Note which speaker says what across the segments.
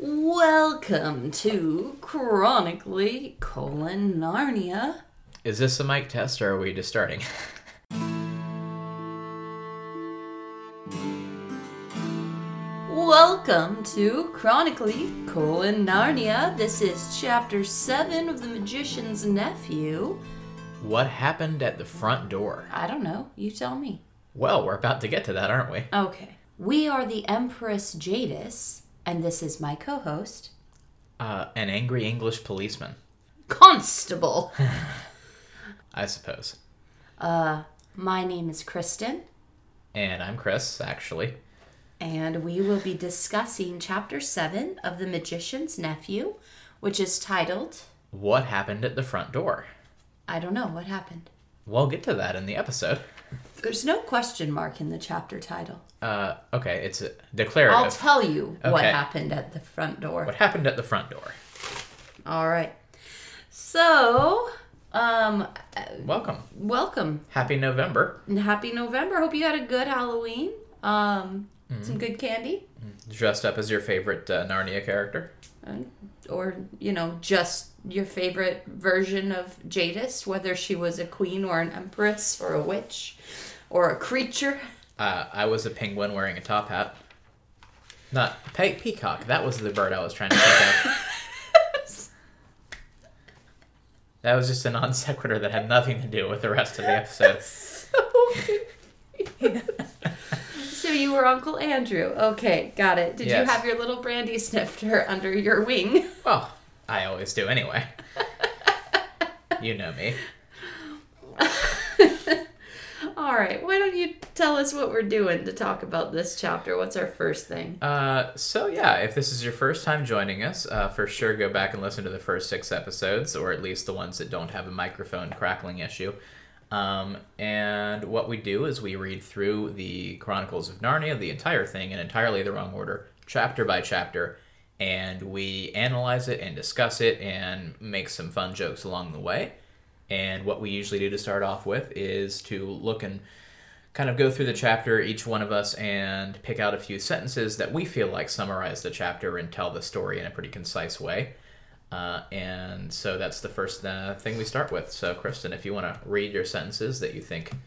Speaker 1: Welcome to Chronically colon Narnia.
Speaker 2: Is this a mic test or are we just starting?
Speaker 1: Welcome to Chronically colon Narnia. This is chapter 7 of The Magician's Nephew.
Speaker 2: what happened at the front door?
Speaker 1: I don't know, you tell me.
Speaker 2: Well, we're about to get to that, aren't we?
Speaker 1: Okay. We are the Empress Jadis, and this is my co host,
Speaker 2: Uh, an angry English policeman,
Speaker 1: Constable.
Speaker 2: I suppose.
Speaker 1: my name is Kristen,
Speaker 2: And I'm Chris, actually.
Speaker 1: and we will be discussing chapter 7 of The Magician's Nephew, which is titled
Speaker 2: What happened at the front door?
Speaker 1: I don't know what happened.
Speaker 2: We'll get to that in the episode.
Speaker 1: There's no question mark in the chapter title.
Speaker 2: Uh, okay, it's a declarative.
Speaker 1: I'll tell you what happened at the front door.
Speaker 2: what happened at the front door?
Speaker 1: All right. So, um, uh,
Speaker 2: Welcome.
Speaker 1: welcome
Speaker 2: Happy November.
Speaker 1: happy November. Hope you had a good Halloween. Um,
Speaker 2: Mm-hmm.
Speaker 1: some good candy,
Speaker 2: Dressed up as your favorite uh, Narnia character.
Speaker 1: or you know, just your favorite version of Jadis, whether she was a queen or an empress or a witch or a creature.
Speaker 2: Uh, I was a penguin wearing a top hat. Not pe- peacock. That was the bird I was trying to think of. that was just a non sequitur that had nothing to do with the rest of the episode.
Speaker 1: So you were Uncle Andrew. Okay, got it. Did
Speaker 2: Yes.
Speaker 1: you have your little brandy snifter under your wing?
Speaker 2: Well, I always do anyway. you know me.
Speaker 1: All right, why don't you tell us what we're doing to talk about this chapter? What's our first thing?
Speaker 2: Uh, so yeah, if this is your first time joining us, uh, for sure go back and listen to the first six episodes, or at least the ones that don't have a microphone crackling issue. Um, and what we do is we read through the Chronicles of Narnia, the entire thing, in entirely the wrong order, chapter by chapter, and we analyze it and discuss it and make some fun jokes along the way. And what we usually do to start off with is to look and kind of go through the chapter, each one of us, and pick out a few sentences that we feel like summarize the chapter and tell the story in a pretty concise way. Uh, and so that's the first uh, thing we start with. So, Kristen, if you want to read your sentences that you think.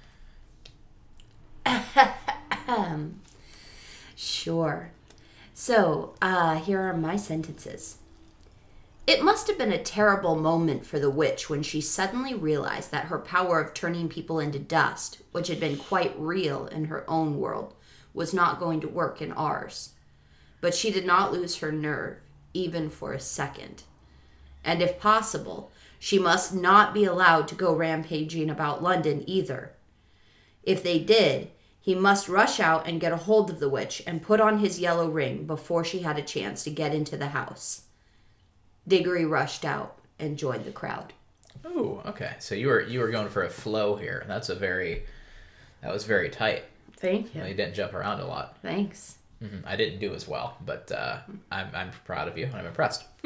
Speaker 1: Sure. So, uh, here are my sentences. It must have been a terrible moment for the witch when she suddenly realized that her power of turning people into dust, which had been quite real in her own world, was not going to work in ours. But she did not lose her nerve, even for a second. And if possible, she must not be allowed to go rampaging about London either. If they did, he must rush out and get a hold of the witch and put on his yellow ring before she had a chance to get into the house. Diggory rushed out and joined the crowd.
Speaker 2: Oh, okay. So you were you were going for a flow here. That's a very that was very tight.
Speaker 1: Thank
Speaker 2: You You didn't jump around a lot.
Speaker 1: Thanks.
Speaker 2: Mhm. I didn't do as well, but uh, I'm I'm proud of you. I'm impressed.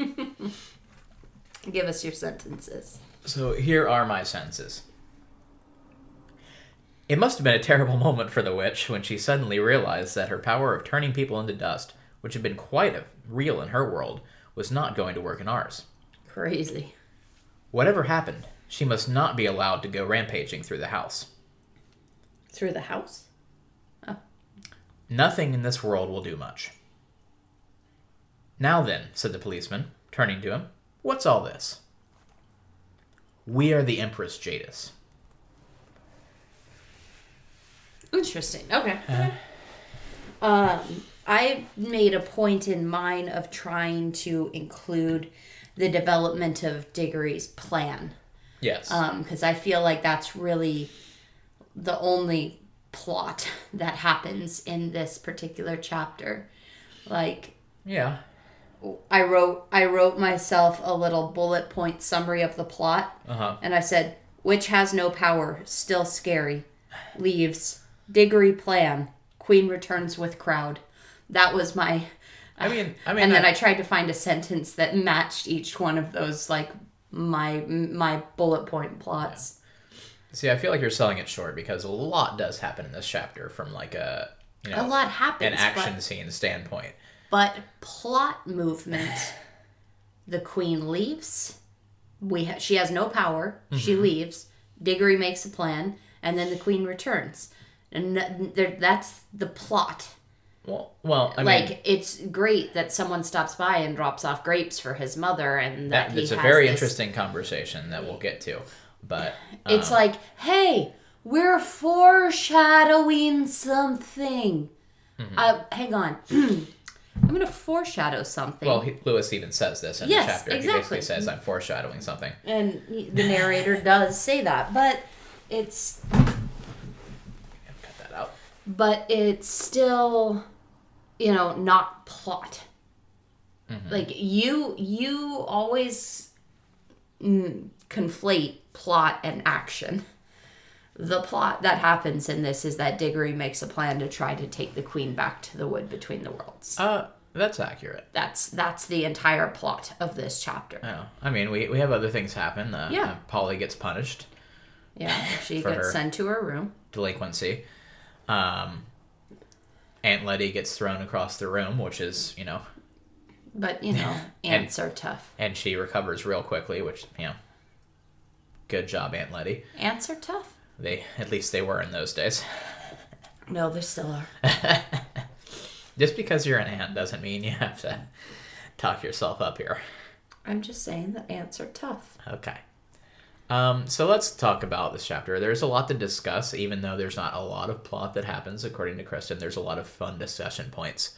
Speaker 1: Give us your sentences.
Speaker 2: So here are my sentences. It must have been a terrible moment for the witch when she suddenly realized that her power of turning people into dust, which had been quite a, real in her world, was not going to work in ours.
Speaker 1: Crazy.
Speaker 2: Whatever happened, she must not be allowed to go rampaging through the house.
Speaker 1: Through the house?
Speaker 2: Nothing in this world will do much. Now then, said the policeman, turning to him, what's all this? We are the Empress Jadis.
Speaker 1: Interesting. Okay. Um, I made a point in mine of trying to include the development of Diggory's plan.
Speaker 2: Yes.
Speaker 1: because I feel like that's really the only plot that happens in this particular chapter. Like
Speaker 2: yeah.
Speaker 1: I wrote I wrote myself a little bullet point summary of the plot
Speaker 2: Uh huh.
Speaker 1: and I said witch has no power, still scary. Leaves Diggory plan. Queen returns with crowd. That was my
Speaker 2: I mean, I mean,
Speaker 1: and then I tried to find a sentence that matched each one of those like my my bullet point plots.
Speaker 2: See, I feel like you're selling it short because a lot does happen in this chapter from like a you know
Speaker 1: A lot happens.
Speaker 2: an action
Speaker 1: but-
Speaker 2: scene standpoint.
Speaker 1: But plot movement. The queen leaves. We ha- she has no power. She mm-hmm. leaves. Diggory makes a plan, and then the queen returns. And th- there- that's the plot.
Speaker 2: Well, well, I
Speaker 1: like
Speaker 2: mean,
Speaker 1: it's great that someone stops by and drops off grapes for his mother, and that,
Speaker 2: that,
Speaker 1: he
Speaker 2: it's a very
Speaker 1: this-
Speaker 2: interesting conversation that we'll get to. But
Speaker 1: It's
Speaker 2: um,
Speaker 1: like, hey, we're foreshadowing something.
Speaker 2: Mm-hmm.
Speaker 1: Uh, hang on. I'm gonna foreshadow something.
Speaker 2: well, he, Lewis even says this in
Speaker 1: Yes,
Speaker 2: the chapter. He
Speaker 1: exactly.
Speaker 2: basically says, "I'm foreshadowing something."
Speaker 1: and the narrator does say that, but it's
Speaker 2: Cut that out.
Speaker 1: but it's still, you know, not plot.
Speaker 2: Mm-hmm.
Speaker 1: Like you, you always mm, conflate plot and action. The plot that happens in this is that Diggory makes a plan to try to take the queen back to the wood between the worlds.
Speaker 2: Uh, that's accurate.
Speaker 1: That's that's the entire plot of this chapter.
Speaker 2: Oh, I mean, we, we have other things happen. Uh,
Speaker 1: Yeah.
Speaker 2: uh, Polly gets punished,
Speaker 1: Yeah, she gets sent to her room.
Speaker 2: delinquency. Um, Aunt Letty gets thrown across the room, which is you know,
Speaker 1: But you know,
Speaker 2: And-
Speaker 1: ants are tough.
Speaker 2: and she recovers real quickly, which you know, good job, Aunt Letty.
Speaker 1: Ants are tough.
Speaker 2: They at least they were in those days.
Speaker 1: No, they still are.
Speaker 2: Just because you're an ant doesn't mean you have to talk yourself up here.
Speaker 1: I'm just saying that ants are tough.
Speaker 2: Okay. Um, so let's talk about this chapter. There's a lot to discuss, even though there's not a lot of plot that happens, according to Kristen. There's a lot of fun discussion points.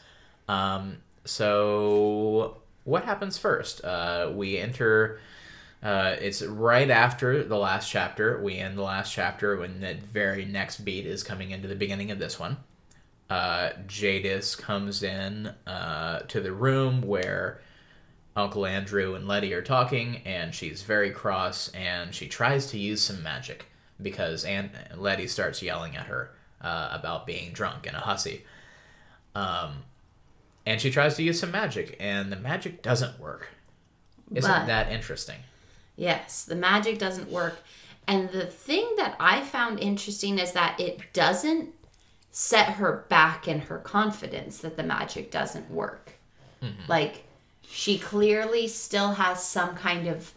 Speaker 2: Um, so, what happens first? Uh, we enter. Uh, it's right after the last chapter. We end the last chapter when the very next beat is coming into the beginning of this one. Uh, Jadis comes in uh, to the room where Uncle Andrew and Letty are talking, and she's very cross, and she tries to use some magic because Aunt Letty starts yelling at her uh, about being drunk and a hussy. Um, and she tries to use some magic, and the magic doesn't work. Isn't
Speaker 1: But-
Speaker 2: that interesting?
Speaker 1: Yes, the magic doesn't work. And the thing that I found interesting is that it doesn't set her back in her confidence that the magic doesn't work. Like, she clearly still has some kind of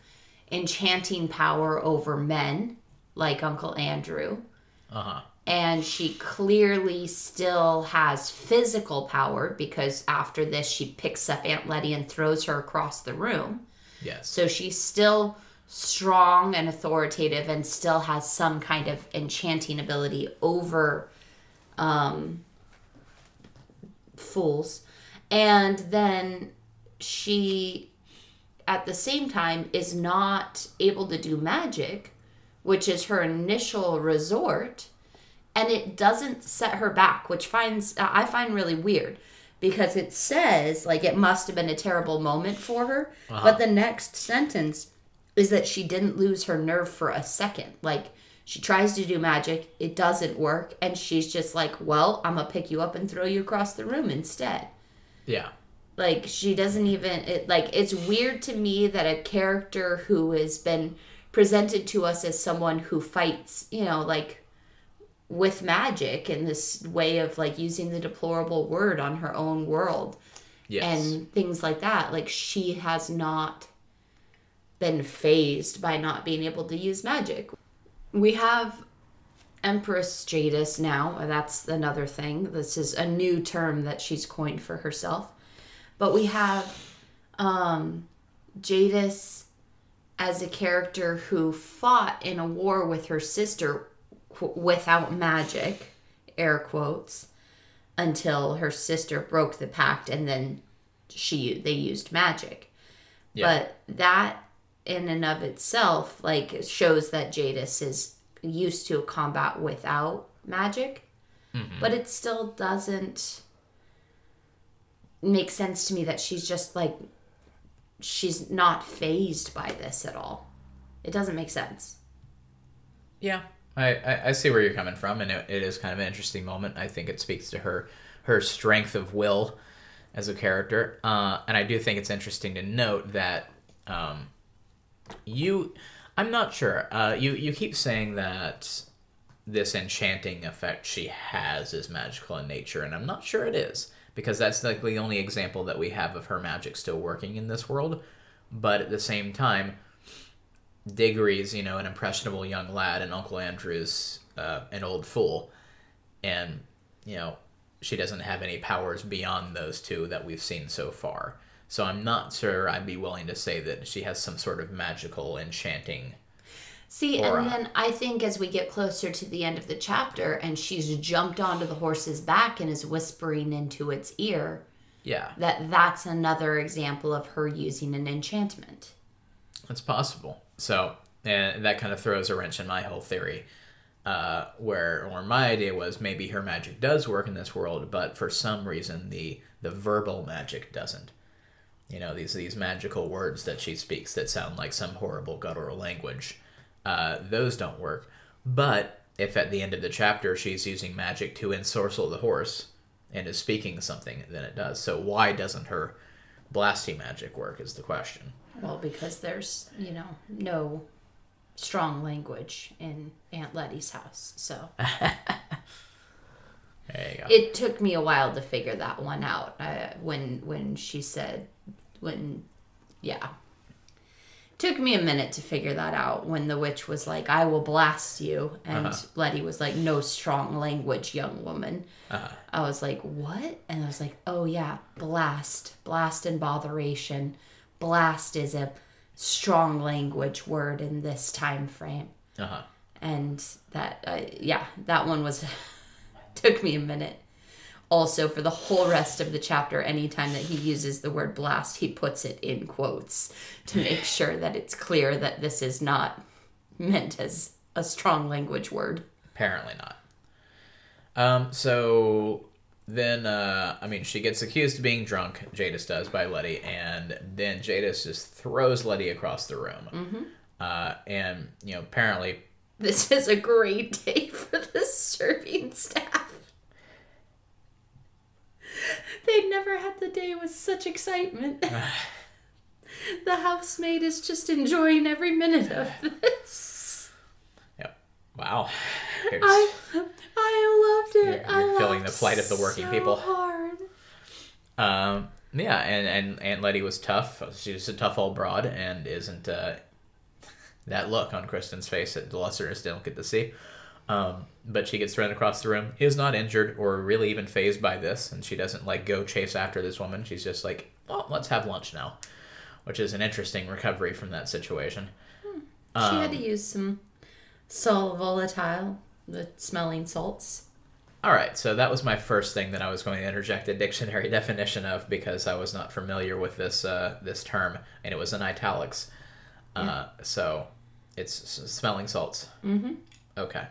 Speaker 1: enchanting power over men, like Uncle Andrew.
Speaker 2: Uh huh.
Speaker 1: And she clearly still has physical power because after this, she picks up Aunt Letty and throws her across the room.
Speaker 2: Yes.
Speaker 1: So she's still strong and authoritative and still has some kind of enchanting ability over um, fools. And then she, at the same time, is not able to do magic, which is her initial resort. And it doesn't set her back, which finds uh, I find really weird because it says like it must have been a terrible moment for her, but uh-huh. the next sentence is that she didn't lose her nerve for a second. Like she tries to do magic, it doesn't work, and she's just like, "Well, I'm gonna pick you up and throw you across the room instead."
Speaker 2: Yeah.
Speaker 1: Like she doesn't even it like it's weird to me that a character who has been presented to us as someone who fights you know like with magic in this way of like using the deplorable word on her own world
Speaker 2: Yes.
Speaker 1: and things like that like she has not been fazed by not being able to use magic. We have empress jadis now that's another thing. This is a new term that she's coined for herself but we have um jadis as a character who fought in a war with her sister qu- without magic air quotes until her sister broke the pact and then she they used magic.
Speaker 2: Yeah.
Speaker 1: but that in and of itself like shows that jadis is used to combat without magic. But it still doesn't make sense to me that she's just like she's not fazed by this at all it doesn't make sense
Speaker 2: Yeah, I, I, I see where you're coming from, and it, it is kind of an interesting moment. I think it speaks to her her strength of will as a character, uh, and I do think it's interesting to note that um, you, I'm not sure. Uh, you you keep saying that this enchanting effect she has is magical in nature, and I'm not sure it is because that's like the only example that we have of her magic still working in this world. But at the same time, Diggory's, you know, an impressionable young lad, and Uncle Andrew's uh, an old fool, and you know, she doesn't have any powers beyond those two that we've seen so far. So I'm not sure I'd be willing to say that she has some sort of magical enchanting.
Speaker 1: See,
Speaker 2: Aura.
Speaker 1: and then I think as we get closer to the end of the chapter and she's jumped onto the horse's back and is whispering into its ear,
Speaker 2: Yeah,
Speaker 1: that that's another example of her using an enchantment.
Speaker 2: That's possible. So, and that kind of throws a wrench in my whole theory. Uh, where, or my idea was maybe her magic does work in this world, but for some reason the the verbal magic doesn't. You know, these these magical words that she speaks that sound like some horrible guttural language, uh, those don't work. But if at the end of the chapter she's using magic to ensorcel the horse and is speaking something, then it does. So why doesn't her blasty magic work? Is the question.
Speaker 1: Well, because there's, you know, no strong language in Aunt Letty's house. So
Speaker 2: There you go.
Speaker 1: it took me a while to figure that one out. Uh, when when she said when yeah. Took me a minute to figure that out when the witch was like, I will blast you. And
Speaker 2: Uh-huh.
Speaker 1: Letty was like, No strong language, young woman.
Speaker 2: Uh-huh.
Speaker 1: I was like, What? And I was like, Oh, yeah, blast. Blast and botheration. Blast is a strong language word in this time frame
Speaker 2: Uh-huh.
Speaker 1: and that uh, yeah that one was took me a minute also for the whole rest of the chapter anytime that he uses the word blast he puts it in quotes to make sure that it's clear that this is not meant as a strong language word
Speaker 2: Apparently not. Um, so then, uh, I mean, she gets accused of being drunk, Jadis does, by Letty, and then Jadis just throws Letty across the room. Mm-hmm. Uh, and, you know, apparently,
Speaker 1: this is a great day for the serving staff they never had the day with such excitement the housemaid is just enjoying every minute of this
Speaker 2: yeah, wow. Here's-
Speaker 1: I I loved it.
Speaker 2: You're-
Speaker 1: I
Speaker 2: you're feeling
Speaker 1: laughed
Speaker 2: the plight of the working
Speaker 1: so
Speaker 2: people.
Speaker 1: Hard.
Speaker 2: Um, yeah, and, and Aunt Letty was tough. She's a tough old broad and isn't uh, that look on Kristen's face that the listeners don't get to see. Um, but she gets thrown across the room. Is not injured or really even fazed by this, and she doesn't like go chase after this woman. She's just like, well, let's have lunch now," which is an interesting recovery from that situation.
Speaker 1: She had to use some sal volatile, the smelling salts.
Speaker 2: All right, so that was my first thing that I was going to interject a dictionary definition of because I was not familiar with this uh, this term, and it was in italics. Uh, so it's s- smelling salts. Mm-hmm. Okay.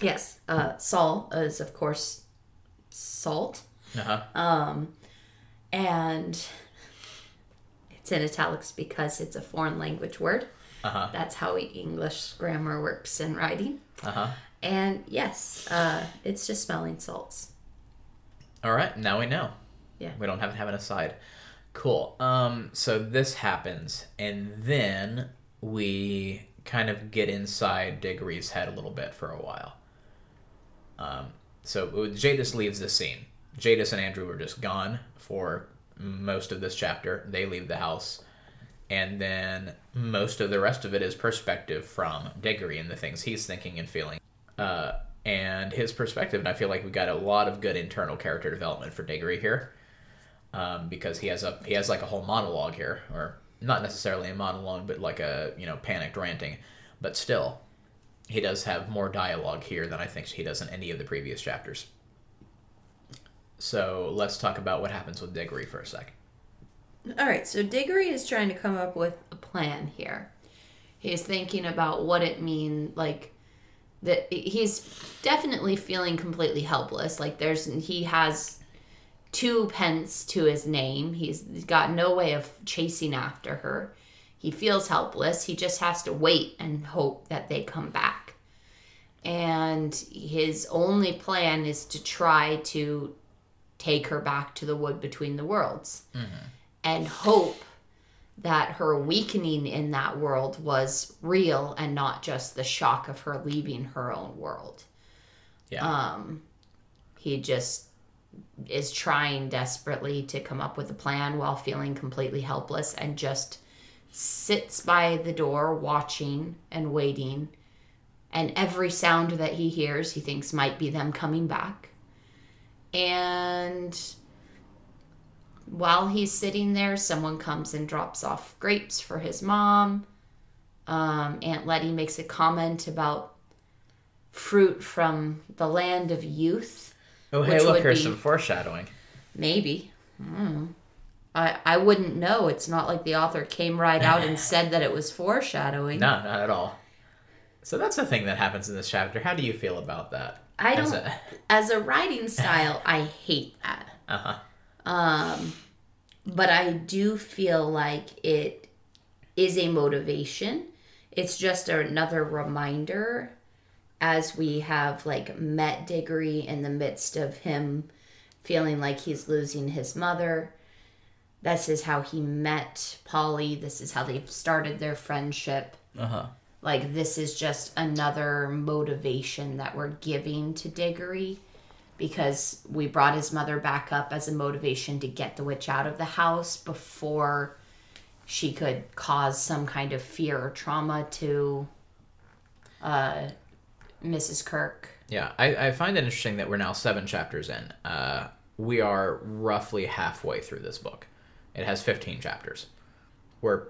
Speaker 1: Yes, uh, sal is of course salt,
Speaker 2: Uh huh.
Speaker 1: um, and it's in italics because it's a foreign language word.
Speaker 2: Uh huh.
Speaker 1: That's how English grammar works in writing.
Speaker 2: Uh huh.
Speaker 1: And yes, uh, it's just smelling salts.
Speaker 2: All right, now we know.
Speaker 1: Yeah.
Speaker 2: We don't have to have an aside. Cool. Um, so this happens, and then we kind of get inside Diggory's head a little bit for a while. Um, so Jadis leaves the scene. Jadis and Andrew are just gone for most of this chapter. They leave the house, and then most of the rest of it is perspective from Diggory and the things he's thinking and feeling uh, and his perspective. And I feel like we got a lot of good internal character development for Diggory here, um, because he has a he has like a whole monologue here, or not necessarily a monologue, but like a you know panicked ranting, but still, he does have more dialogue here than I think he does in any of the previous chapters. So let's talk about what happens with Diggory for a second.
Speaker 1: All right, so Diggory is trying to come up with a plan here. He's thinking about what it mean like that he's definitely feeling completely helpless. Like there's he has two pence to his name. He's got no way of chasing after her. He feels helpless. He just has to wait and hope that they come back. And his only plan is to try to take her back to the wood between the worlds and hope that her weakening in that world was real and not just the shock of her leaving her own world.
Speaker 2: Yeah.
Speaker 1: Um, he just is trying desperately to come up with a plan while feeling completely helpless and just sits by the door watching and waiting. And every sound that he hears, he thinks might be them coming back. And while he's sitting there, someone comes and drops off grapes for his mom. Um, Aunt Letty makes a comment about fruit from the land of youth.
Speaker 2: Oh, hey,
Speaker 1: Which
Speaker 2: look,
Speaker 1: would
Speaker 2: here's
Speaker 1: be-
Speaker 2: some foreshadowing.
Speaker 1: Maybe. Hmm. I, I wouldn't know. It's not like the author came right out and said that it was foreshadowing.
Speaker 2: No, not at all. So that's the thing that happens in this chapter. How do you feel about that?
Speaker 1: I don't.
Speaker 2: a-
Speaker 1: As a writing style, I hate that.
Speaker 2: Uh-huh.
Speaker 1: Um, but I do feel like it is a motivation. It's just another reminder as we have like met Diggory in the midst of him feeling like he's losing his mother. This is how he met Polly. This is how they've started their friendship.
Speaker 2: Uh-huh.
Speaker 1: Like, this is just another motivation that we're giving to Diggory because we brought his mother back up as a motivation to get the witch out of the house before she could cause some kind of fear or trauma to uh, Mrs. Kirke.
Speaker 2: Yeah, I, I find it interesting that we're now seven chapters in. Uh, we are roughly halfway through this book. It has 15 chapters. We're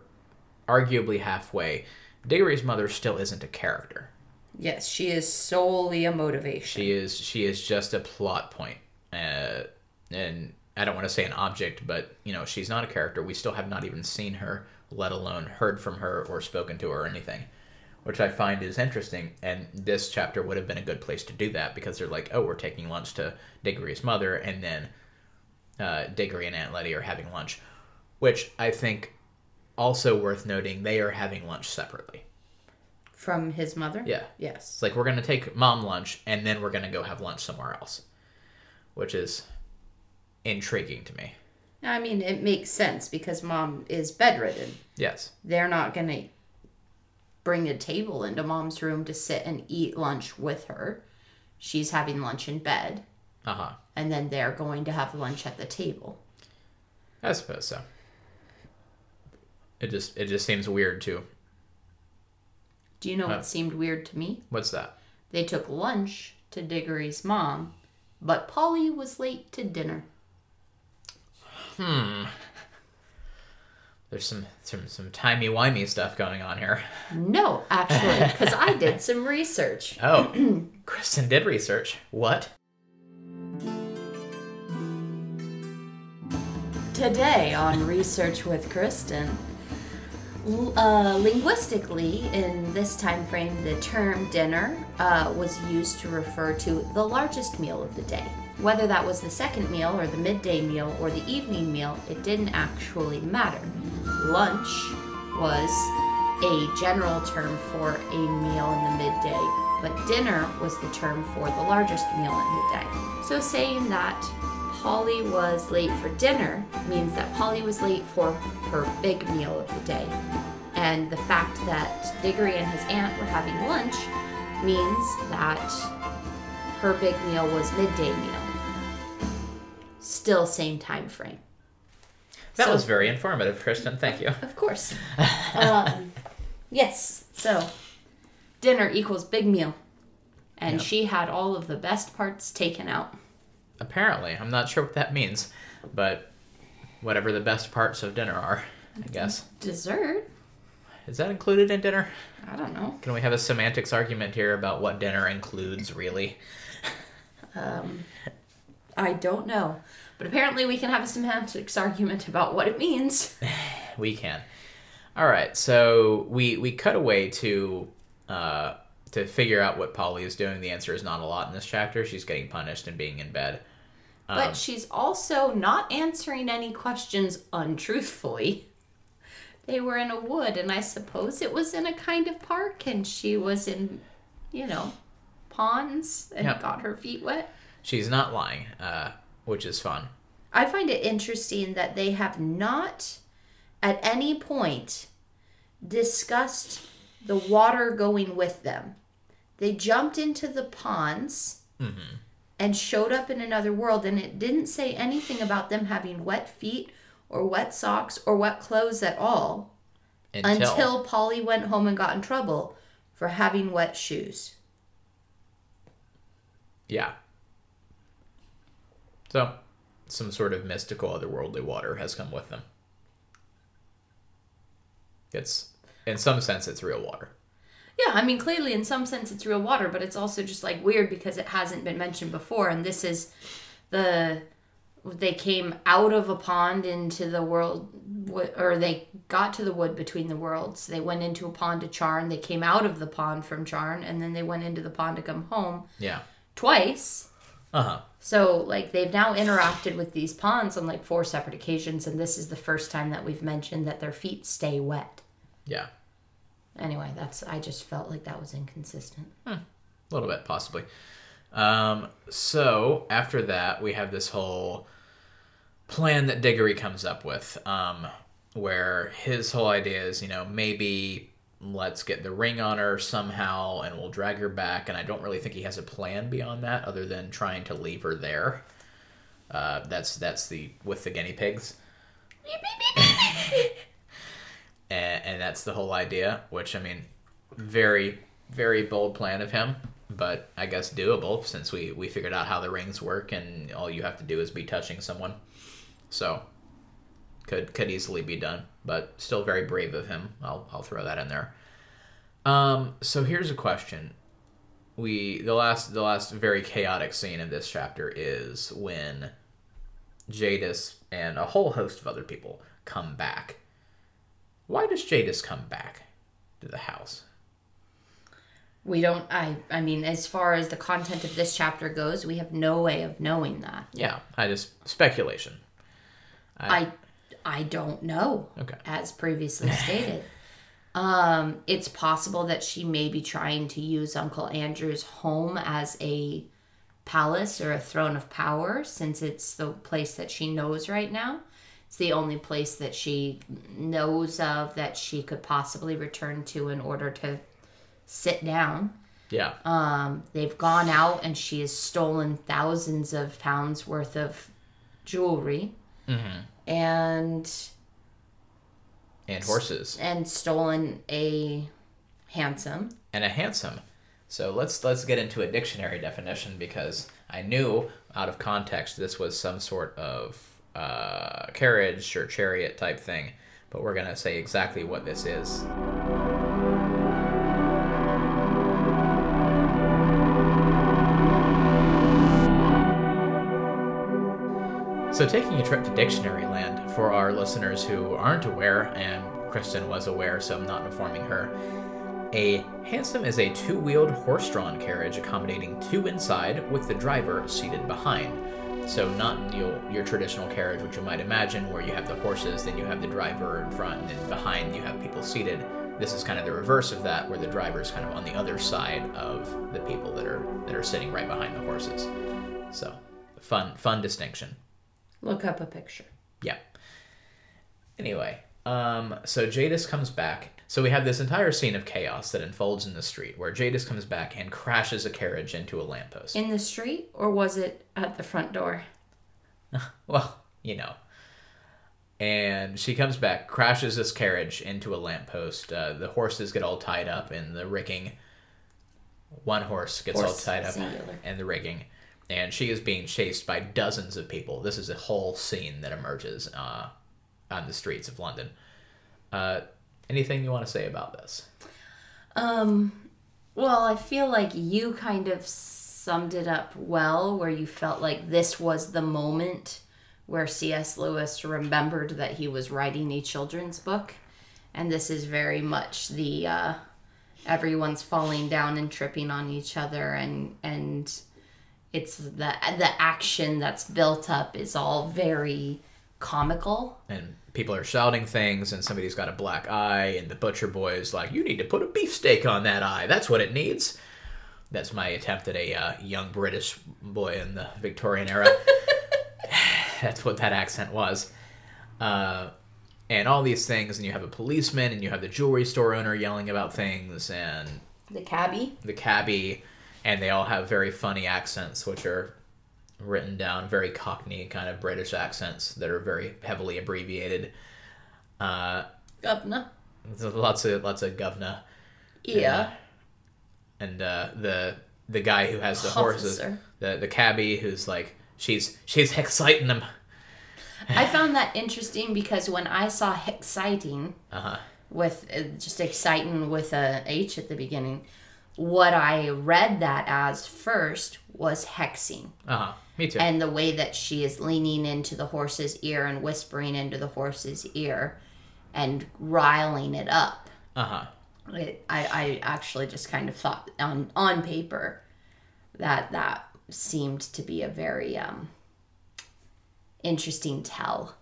Speaker 2: arguably halfway. Diggory's mother still isn't a character.
Speaker 1: Yes, she is solely a motivation.
Speaker 2: She is she is just a plot point. Uh, and I don't want to say an object, but you know she's not a character. We still have not even seen her, let alone heard from her or spoken to her or anything, which I find is interesting. And this chapter would have been a good place to do that because they're like, oh, we're taking lunch to Diggory's mother, and then uh, Diggory and Aunt Letty are having lunch, which I think also worth noting they are having lunch separately.
Speaker 1: From his mother?
Speaker 2: Yeah.
Speaker 1: Yes.
Speaker 2: It's like we're gonna take mom lunch and then we're gonna go have lunch somewhere else, which is intriguing to me.
Speaker 1: I mean, it makes sense because mom is bedridden.
Speaker 2: Yes.
Speaker 1: they're not going to bring a table into mom's room to sit and eat lunch with her. She's having lunch in bed,
Speaker 2: Uh huh.
Speaker 1: and then they're going to have lunch at the table.
Speaker 2: I suppose so. It just it just seems weird too.
Speaker 1: Do you know what seemed weird to me?
Speaker 2: What's that?
Speaker 1: They took lunch to Diggory's mom, but Polly was late to dinner. Hmm.
Speaker 2: There's some some some timey wimey stuff going on here.
Speaker 1: No, actually, because I did some research.
Speaker 2: Oh, Kristen did research. What?
Speaker 1: Today on Research with Kristen, uh, linguistically, in this time frame, the term dinner uh, was used to refer to the largest meal of the day. Whether that was the second meal or the midday meal or the evening meal, it didn't actually matter. Lunch was a general term for a meal in the midday, but dinner was the term for the largest meal in the day. So saying that Polly was late for dinner means that Polly was late for her big meal of the day. And the fact that Diggory and his aunt were having lunch means that her big meal was midday meal. Still same time frame.
Speaker 2: That
Speaker 1: So-
Speaker 2: was very informative, Kristen. Thank you.
Speaker 1: Of course. um, yes. So dinner equals big meal. And
Speaker 2: Yep.
Speaker 1: she had all of the best parts taken out.
Speaker 2: Apparently, I'm not sure what that means, but whatever the best parts of dinner are, I guess.
Speaker 1: Dessert?
Speaker 2: Is that included in dinner?
Speaker 1: I don't know.
Speaker 2: Can we have a semantics argument here about what dinner includes, really?
Speaker 1: Um, I don't know. But apparently we can have a semantics argument about what it means.
Speaker 2: We can. All right, so we we cut away to uh, to figure out what Polly is doing. The answer is not a lot in this chapter. She's getting punished and being in bed.
Speaker 1: But she's also not answering any questions untruthfully. They were in a wood, and I suppose it was in a kind of park, and she was in, you know, ponds and
Speaker 2: Yep.
Speaker 1: got her feet wet.
Speaker 2: She's not lying, uh, which is fun.
Speaker 1: I find it interesting that they have not at any point discussed the water going with them. They jumped into the ponds and showed up in another world, and it didn't say anything about them having wet feet or wet socks or wet clothes at all
Speaker 2: Until,
Speaker 1: until Polly went home and got in trouble for having wet shoes.
Speaker 2: yeah. So, some sort of mystical otherworldly water has come with them. It's in some sense it's real water.
Speaker 1: Yeah, I mean, clearly, in some sense, it's real water, but it's also just like weird because it hasn't been mentioned before. And this is the. They came out of a pond into the world, or they got to the wood between the worlds. They went into a pond to Charn. They came out of the pond from Charn, and then they went into the pond to come home
Speaker 2: Yeah.
Speaker 1: twice.
Speaker 2: Uh huh.
Speaker 1: So, like, they've now interacted with these ponds on like four separate occasions, and this is the first time that we've mentioned that their feet stay wet.
Speaker 2: Yeah.
Speaker 1: Anyway, that's I just felt like that was inconsistent.
Speaker 2: A little bit, possibly. Um, so after that, we have this whole plan that Diggory comes up with, um, where his whole idea is, you know, maybe let's get the ring on her somehow and we'll drag her back. And I don't really think he has a plan beyond that, other than trying to leave her there. Uh, that's that's the with the guinea pigs. and, and that's the whole idea which i mean very very bold plan of him but i guess doable since we we figured out how the rings work and all you have to do is be touching someone. So could could easily be done but still very brave of him. I'll i'll throw that in there. Um so here's a question. We the last the last very chaotic scene of this chapter is when jadis and a whole host of other people come back why does Jadis come back to the house?
Speaker 1: We don't. I. I mean, as far as the content of this chapter goes, we have no way of knowing that.
Speaker 2: Yeah, I just speculation.
Speaker 1: I. I don't know.
Speaker 2: Okay.
Speaker 1: As previously stated, um, it's possible that she may be trying to use Uncle Andrew's home as a palace or a throne of power, since it's the place that she knows right now. It's the only place that she knows of that she could possibly return to in order to sit down.
Speaker 2: Yeah.
Speaker 1: Um, they've gone out and she has stolen thousands of pounds worth of jewelry and
Speaker 2: and horses
Speaker 1: and stolen a hansom.
Speaker 2: and a hansom. So let's let's get into a dictionary definition because I knew out of context this was some sort of uh, carriage or chariot type thing, but we're gonna say exactly what this is. So, taking a trip to Dictionary Land, for our listeners who aren't aware, and Kristen was aware, so I'm not informing her, a hansom is a two wheeled horse drawn carriage accommodating two inside with the driver seated behind. So, not your, your traditional carriage, which you might imagine, where you have the horses, then you have the driver in front, and then behind you have people seated. This is kind of the reverse of that, where the driver is kind of on the other side of the people that are that are sitting right behind the horses. So, fun fun distinction.
Speaker 1: Look up a picture.
Speaker 2: Yeah. Anyway, um, so Jadis comes back. So we have this entire scene of chaos that unfolds in the street where Jadis comes back and crashes a carriage into a lamppost.
Speaker 1: In the street, or was it at the front door?
Speaker 2: well, you know. And she comes back, crashes this carriage into a lamppost. Uh, the horses get all tied up in the rigging. One horse gets
Speaker 1: Horse,
Speaker 2: all tied up
Speaker 1: singular.
Speaker 2: in the rigging. And she is being chased by dozens of people. This is a whole scene that emerges uh, on the streets of London. Uh, anything you want to say about this?
Speaker 1: Um, well, I feel like you kind of summed it up well, where you felt like this was the moment where C.S. Lewis remembered that he was writing a children's book. And this is very much the uh, everyone's falling down and tripping on each other, and and it's the the action that's built up is all very comical.
Speaker 2: and people are shouting things and somebody's got a black eye and the butcher boy is like you need to put a beefsteak on that eye that's what it needs that's my attempt at a uh, young british boy in the victorian era that's what that accent was uh, and all these things and you have a policeman and you have the jewelry store owner yelling about things and
Speaker 1: The cabbie.
Speaker 2: the cabbie and they all have very funny accents which are written down, very Cockney kind of British accents that are very heavily abbreviated. Uh,
Speaker 1: Governor.
Speaker 2: lots of lots of governor
Speaker 1: Yeah.
Speaker 2: and uh, the the guy who has the horses, the the cabbie who's like she's she's exciting them.
Speaker 1: I found that interesting because when I saw exciting
Speaker 2: Uh huh.
Speaker 1: with uh, just exciting with a H at the beginning, what I read that as first was hexing.
Speaker 2: Uh huh. Me too.
Speaker 1: and the way that she is leaning into the horse's ear and whispering into the horse's ear and riling it up.
Speaker 2: Uh huh.
Speaker 1: It, I, I actually just kind of thought on on paper that that seemed to be a very um, interesting tell,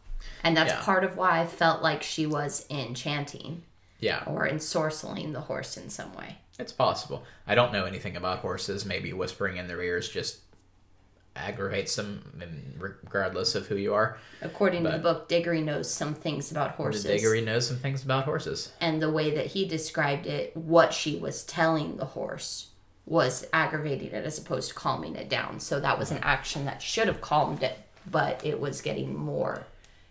Speaker 1: and that's
Speaker 2: Yeah.
Speaker 1: part of why I felt like she was enchanting
Speaker 2: Yeah,
Speaker 1: or ensorceling the horse in some way.
Speaker 2: It's possible. I don't know anything about horses. Maybe whispering in their ears just aggravates them, regardless of who you are.
Speaker 1: According to the book, Diggory knows some things about horses.
Speaker 2: Diggory knows some things about horses.
Speaker 1: and the way that he described it, what she was telling the horse was aggravating it as opposed to calming it down. So that was an action that should have calmed it, but it was getting more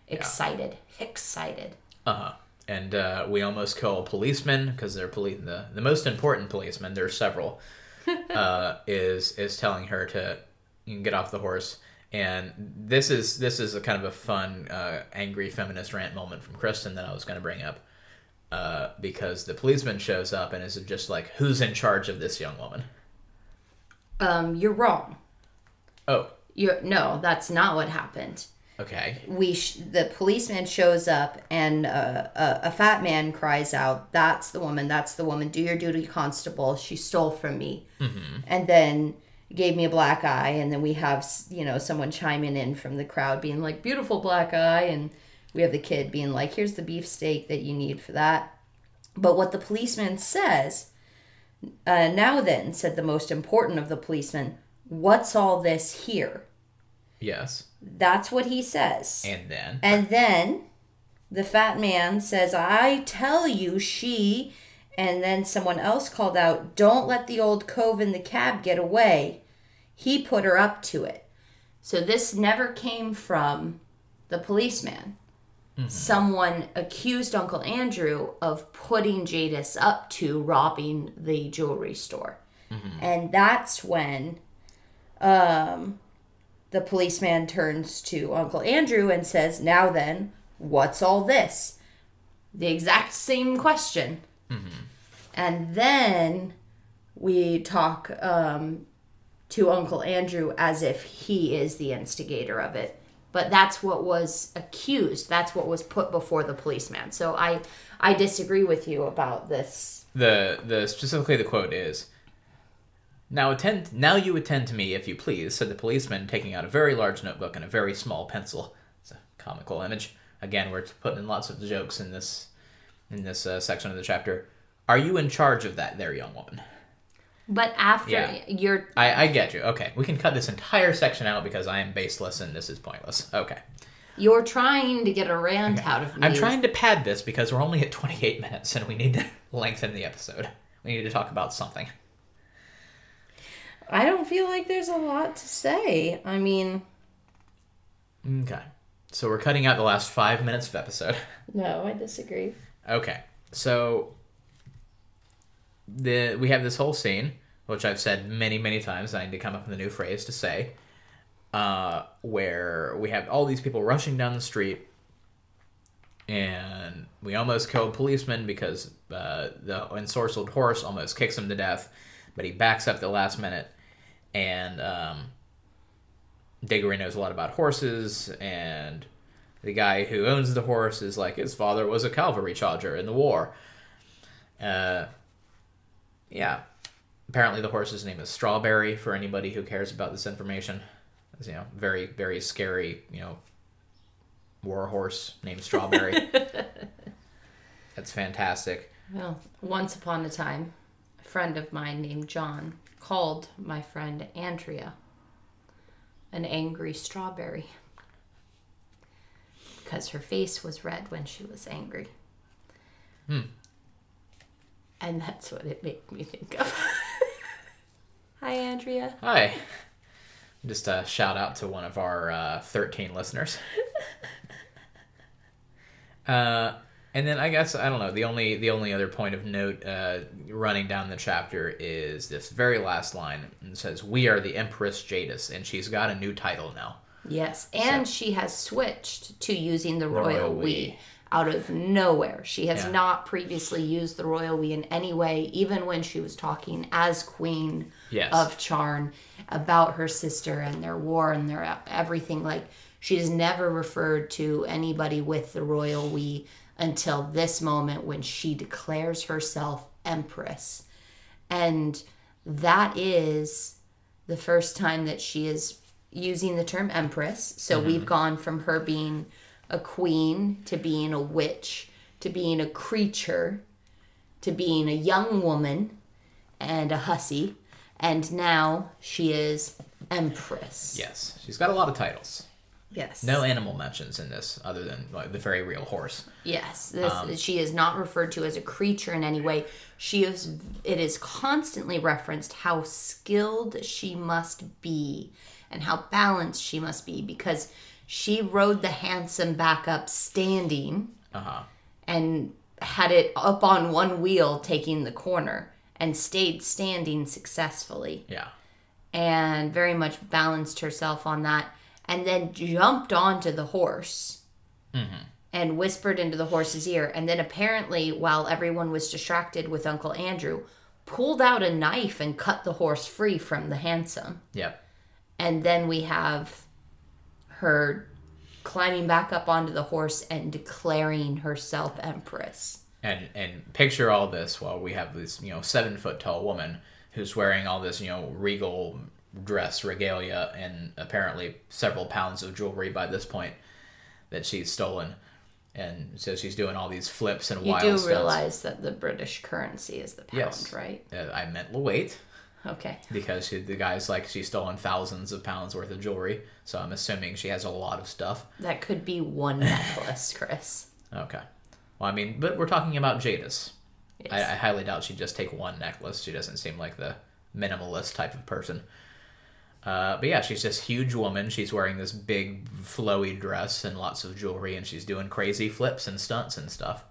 Speaker 1: excited. Excited.
Speaker 2: Uh huh. And uh, we almost a policeman because they're police. The, the most important policeman, there's several, uh, is is telling her to get off the horse. And this is this is a kind of a fun, uh, angry feminist rant moment from Kristen that I was going to bring up, uh, because the policeman shows up and is just like, "Who's in charge of this young woman?"
Speaker 1: Um, you're wrong.
Speaker 2: Oh,
Speaker 1: You're no, that's not what happened.
Speaker 2: Okay.
Speaker 1: we sh- the policeman shows up and uh, a, a fat man cries out that's the woman that's the woman do your duty constable she stole from me. And then gave me a black eye and then we have you know someone chiming in from the crowd being like beautiful black eye and we have the kid being like here's the beefsteak that you need for that. But what the policeman says uh, now then said the most important of the policemen what's all this here
Speaker 2: Yes.
Speaker 1: that's what he says
Speaker 2: And then.
Speaker 1: and then the fat man says, I tell you, she. And then someone else called out, Don't let the old cove in the cab get away. He put her up to it. So this never came from the policeman. Someone accused Uncle Andrew of putting Jadis up to robbing the jewelry store. And that's when um, the policeman turns to Uncle Andrew and says, Now then, what's all this? The exact same question. And then we talk um, to Uncle Andrew as if he is the instigator of it. But that's what was accused. That's what was put before the policeman. So I, I disagree with you about this.
Speaker 2: the the specifically the quote is now attend now you attend to me if you please said the policeman taking out a very large notebook and a very small pencil. It's a comical image. Again we're putting in lots of jokes in this in this uh, section of the chapter. Are you in charge of that there young woman?
Speaker 1: But after
Speaker 2: Yeah.
Speaker 1: you're
Speaker 2: i i get you. Okay. We can cut this entire section out because i am baseless and this is pointless. Okay.
Speaker 1: You're trying to get a rant out of me.
Speaker 2: i'm trying to pad this because we're only at 28 minutes and we need to lengthen the episode. We need to talk about something
Speaker 1: I don't feel like there's a lot to say. I mean,
Speaker 2: Okay. So we're cutting out the last five minutes of episode.
Speaker 1: no, I disagree.
Speaker 2: Okay. So the we have this whole scene, which I've said many, many times. I need to come up with a new phrase to say. Uh, where we have all these people rushing down the street, and we almost kill a policeman because uh, the ensorcelled horse almost kicks him to death, but he backs up the last minute, and um, Diggory knows a lot about horses, and the guy who owns the horse is like his father was a cavalry charger in the war. Uh, yeah. Apparently, the horse's name is Strawberry. For anybody who cares about this information, it's, you know, very very scary. You know, war horse named Strawberry. That's fantastic.
Speaker 1: Well, once upon a time, a friend of mine named John called my friend Andrea an angry strawberry because her face was red when she was angry.
Speaker 2: Hmm.
Speaker 1: And that's what it made me think of. Hi, Andrea.
Speaker 2: Hi. Just a shout out to one of our uh, 13 listeners. uh, and then I guess I don't know. The only the only other point of note uh, running down the chapter is this very last line. It says, "We are the Empress Jadis," and she's got a new title now.
Speaker 1: Yes, and she has switched to using the royal,
Speaker 2: royal
Speaker 1: we.
Speaker 2: we.
Speaker 1: out of nowhere. She has
Speaker 2: Yeah.
Speaker 1: not previously used the royal we in any way, even when she was talking as queen
Speaker 2: Yes.
Speaker 1: of Charn about her sister and their war and their everything. Like she has never referred to anybody with the royal we until this moment when she declares herself empress. And that is the first time that she is using the term empress. So mm-hmm. we've gone from her being a queen to being a witch to being a creature to being a young woman and a hussy. And now she is empress.
Speaker 2: Yes, she's got a lot of titles.
Speaker 1: Yes.
Speaker 2: No animal mentions in this, other than like, the very real horse.
Speaker 1: Yes, this, she is not referred to as a creature in any way. She is. It is constantly referenced how skilled she must be and how balanced she must be because she rode the hansom back up standing
Speaker 2: Uh huh.
Speaker 1: and had it up on one wheel taking the corner and stayed standing successfully
Speaker 2: Yeah.
Speaker 1: and very much balanced herself on that and then jumped onto the horse mm-hmm. and whispered into the horse's ear. And then apparently while everyone was distracted with uncle andrew pulled out a knife and cut the horse free from the hansom.
Speaker 2: Yep.
Speaker 1: and then we have her climbing back up onto the horse and declaring herself empress.
Speaker 2: And and picture all this while we have this you know seven foot tall woman who's wearing all this you know regal dress regalia and apparently several pounds of jewelry by this point that she's stolen and so she's doing all these flips and
Speaker 1: you
Speaker 2: wild You
Speaker 1: do
Speaker 2: stunts.
Speaker 1: realize that the british currency is the pound
Speaker 2: Yes.
Speaker 1: right
Speaker 2: Uh, I meant weight
Speaker 1: okay
Speaker 2: because she, the guy's like she's stolen thousands of pounds worth of jewelry so I'm assuming she has a lot of stuff
Speaker 1: that could be one necklace chris
Speaker 2: okay well I mean but we're talking about Jadis
Speaker 1: yes.
Speaker 2: I, I highly doubt she'd just take one necklace. She doesn't seem like the minimalist type of person. Uh, but yeah, she's this huge woman. She's wearing this big flowy dress and lots of jewelry, and she's doing crazy flips and stunts and stuff.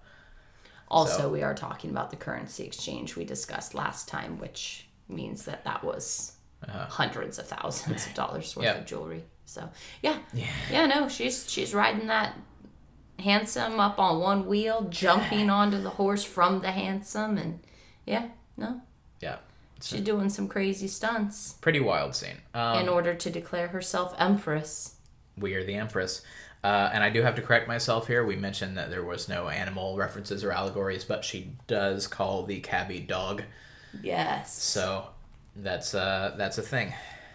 Speaker 1: Also,
Speaker 2: So-
Speaker 1: we are talking about the currency exchange we discussed last time, which means that that was hundreds of thousands of dollars worth
Speaker 2: Uh-huh.
Speaker 1: Of jewelry. So yeah, yeah, no, she's she's riding that hansom up on one wheel, jumping onto the horse from the hansom, and yeah, no,
Speaker 2: Yeah,
Speaker 1: she's doing some crazy stunts
Speaker 2: pretty wild scene. Um,
Speaker 1: in order to declare herself empress.
Speaker 2: we are the Empress. Uh, and I do have to correct myself here. We mentioned that there was no animal references or allegories, but she does call the cabbie dog.
Speaker 1: Yes.
Speaker 2: So that's uh, that's a thing.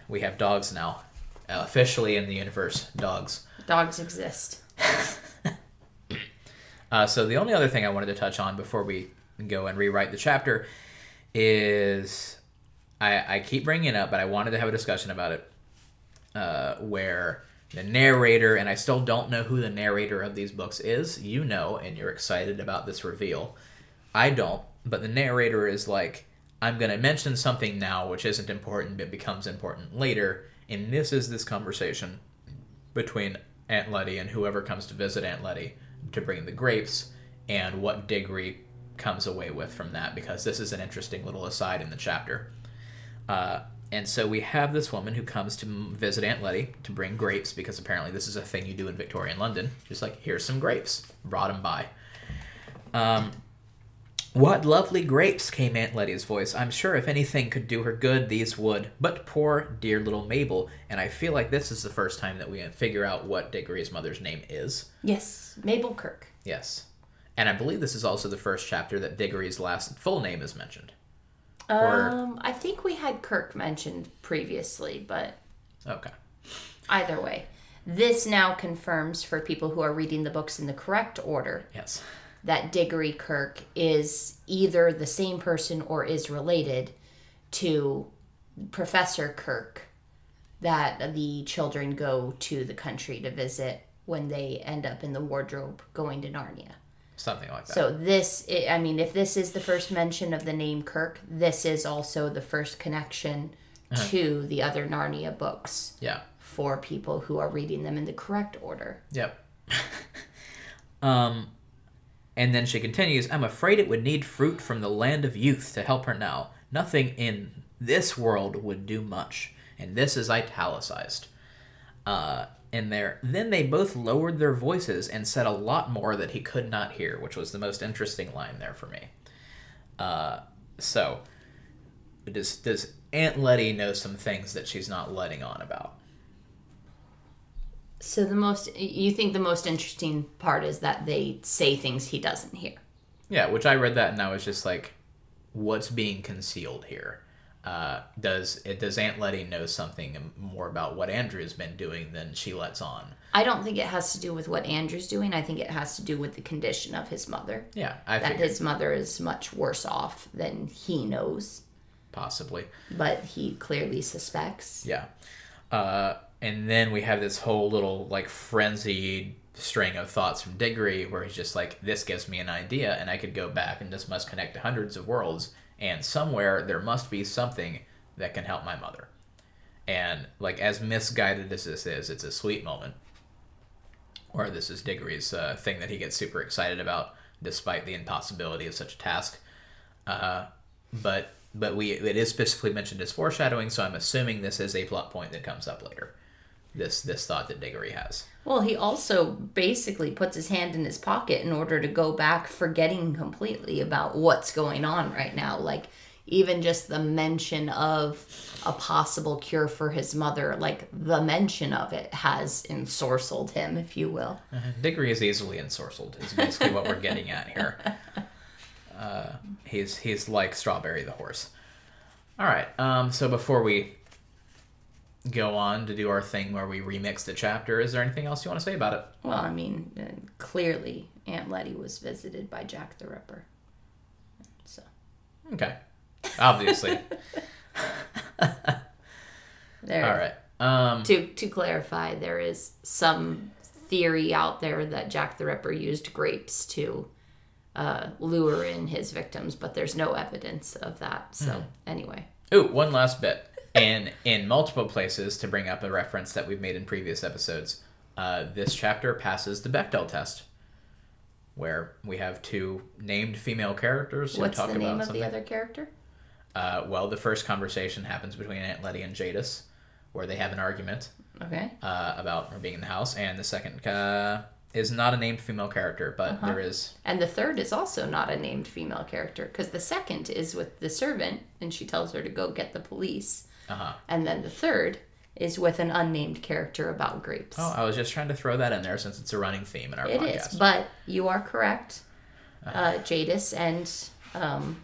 Speaker 2: We have dogs now, uh, officially in the universe. Dogs.
Speaker 1: Dogs exist.
Speaker 2: Uh, so the only other thing I wanted to touch on before we go and rewrite the chapter is I, I keep bringing it up, but I wanted to have a discussion about it. Uh, where the narrator, and I still don't know who the narrator of these books is. You know, and you're excited about this reveal. I don't, but the narrator is like, I'm going to mention something now which isn't important but becomes important later, and this is this conversation between Aunt Letty and whoever comes to visit Aunt Letty to bring the grapes, and what Diggory comes away with from that, because this is an interesting little aside in the chapter. Uh, and so we have this woman who comes to visit Aunt Letty to bring grapes, because apparently this is a thing you do in Victorian London. Just like, here's some grapes. Brought them by. Um, what lovely grapes, came Aunt Letty's voice. I'm sure if anything could do her good, these would. But poor, dear little Mabel. And I feel like this is the first time that we figure out what Diggory's mother's name is.
Speaker 1: Yes, Mabel Kirke.
Speaker 2: Yes. And I believe this is also the first chapter that Diggory's last full name is mentioned. Or-
Speaker 1: Um, I think we had Kirke mentioned previously, but
Speaker 2: Okay.
Speaker 1: either way, this now confirms for people who are reading the books in the correct order
Speaker 2: Yes.
Speaker 1: that Diggory Kirke is either the same person or is related to Professor Kirke that the children go to the country to visit when they end up in the wardrobe going to Narnia.
Speaker 2: Something like that.
Speaker 1: So this, i mean, if this is the first mention of the name Kirke, this is also the first connection to the other Narnia books
Speaker 2: Yeah.
Speaker 1: for people who are reading them in the correct order.
Speaker 2: Yep. um, and then she continues, I'm afraid it would need fruit from the land of youth to help her now. Nothing in this world would do much. And this is italicized. Uh, in there. Then they both lowered their voices and said a lot more that he could not hear, which was the most interesting line there for me. Uh, so, does, does Aunt Letty know some things that she's not letting on about?
Speaker 1: So the most you think the most interesting part is that they say things he doesn't hear.
Speaker 2: Yeah, which I read that and I was just like, what's being concealed here? Uh, does it does Aunt Letty know something more about what Andrew's been doing than she lets on?
Speaker 1: I don't think it has to do with what Andrew's doing. I think it has to do with the condition of his mother.
Speaker 2: Yeah, I
Speaker 1: That
Speaker 2: figured
Speaker 1: his mother is much worse off than he knows,
Speaker 2: possibly.
Speaker 1: but he clearly suspects.
Speaker 2: Yeah, uh, and then we have this whole little like frenzied string of thoughts from Diggory where he's just like, "This gives me an idea, and I could go back, and this must connect to hundreds of worlds, and somewhere there must be something that can help my mother." And like as misguided as this is, it's a sweet moment. Or this is Diggory's uh, thing that he gets super excited about, despite the impossibility of such a task. Uh, but but we it is specifically mentioned as foreshadowing, so I'm assuming this is a plot point that comes up later. This this thought that Diggory has.
Speaker 1: Well, he also basically puts his hand in his pocket in order to go back, forgetting completely about what's going on right now. Like, even just the mention of a possible cure for his mother, like the mention of it has ensorcelled him, if you will.
Speaker 2: Diggory is easily ensorcelled. Is basically what we're getting at here. Uh, he's he's like Strawberry the horse. All right. Um. So before we go on to do our thing where we remix the chapter, is there anything else you want to say about it?
Speaker 1: Well, I mean, uh, clearly Aunt Letty was visited by Jack the Ripper. So,
Speaker 2: Okay. Obviously.
Speaker 1: there.
Speaker 2: All right. Um.
Speaker 1: To to clarify, there is some theory out there that Jack the Ripper used grapes to uh, lure in his victims, but there's no evidence of that. So anyway,
Speaker 2: Ooh, one last bit. And in multiple places, to bring up a reference that we've made in previous episodes, uh, this chapter passes the Bechdel test, where we have two named female characters who
Speaker 1: what's
Speaker 2: talk
Speaker 1: the name
Speaker 2: about
Speaker 1: of
Speaker 2: something.
Speaker 1: the other character?
Speaker 2: Uh, well, the first conversation happens between Aunt Letty and Jadis, where they have an argument
Speaker 1: Okay.
Speaker 2: uh, about her being in the house, and the second uh, is not a named female character, but
Speaker 1: Uh-huh.
Speaker 2: there is.
Speaker 1: And the third is also not a named female character because the second is with the servant and she tells her to go get the police.
Speaker 2: Uh huh.
Speaker 1: And then the third is with an unnamed character about grapes.
Speaker 2: Oh, I was just trying to throw that in there since it's a running theme in our
Speaker 1: It
Speaker 2: podcast.
Speaker 1: is, but you are correct. Uh, Jadis and um,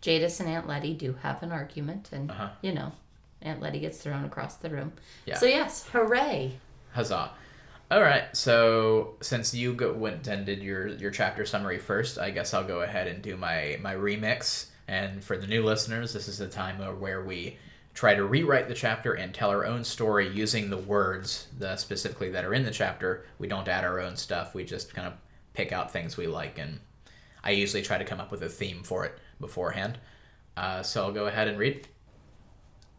Speaker 1: Jadis and Aunt Letty do have an argument, and
Speaker 2: Uh-huh.
Speaker 1: you know, Aunt Letty gets thrown across the room.
Speaker 2: Yeah.
Speaker 1: So yes, hooray!
Speaker 2: Huzzah. All right, so since you go, went and did your, your chapter summary first, I guess I'll go ahead and do my, my remix. And for the new listeners, this is the time where we try to rewrite the chapter and tell our own story using the words the specifically that are in the chapter. We don't add our own stuff. We just kind of pick out things we like, and I usually try to come up with a theme for it beforehand. Uh, so I'll go ahead and read.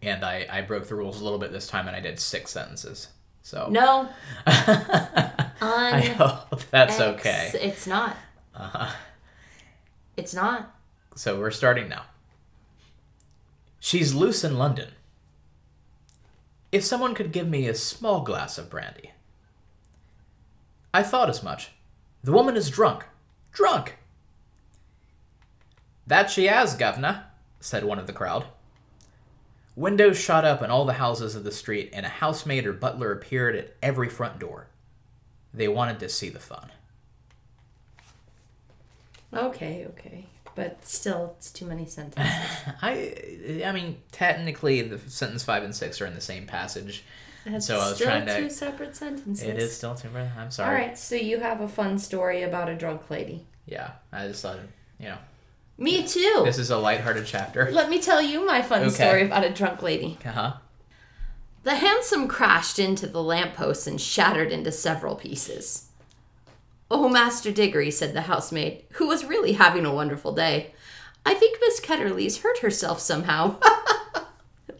Speaker 2: And I, I broke the rules a little bit this time, and I did six sentences. So
Speaker 1: No,
Speaker 2: I hope that's okay.
Speaker 1: It's not.
Speaker 2: Uh-huh.
Speaker 1: It's not.
Speaker 2: So we're starting now. She's loose in London. If someone could give me a small glass of brandy. I thought as much. The woman is drunk. Drunk! That she has, governor, said one of the crowd. Windows shot up in all the houses of the street, and a housemaid or butler appeared at every front door. They wanted to see the fun.
Speaker 1: Okay, okay, but still, it's too many sentences.
Speaker 2: I I mean, technically, the sentence five and six are in the same passage.
Speaker 1: That's
Speaker 2: So I was
Speaker 1: still
Speaker 2: trying to-
Speaker 1: two separate sentences.
Speaker 2: It is still too bad. I'm sorry.
Speaker 1: All right, so you have a fun story about a drunk lady.
Speaker 2: Yeah, I just thought, you know,
Speaker 1: Me too.
Speaker 2: this is a lighthearted chapter.
Speaker 1: Let me tell you my fun
Speaker 2: Okay.
Speaker 1: story about a drunk lady.
Speaker 2: Uh huh.
Speaker 1: The hansom crashed into the lamppost and shattered into several pieces. Oh, Master Diggory, said the housemaid, who was really having a wonderful day. I think Miss Ketterly's hurt herself somehow.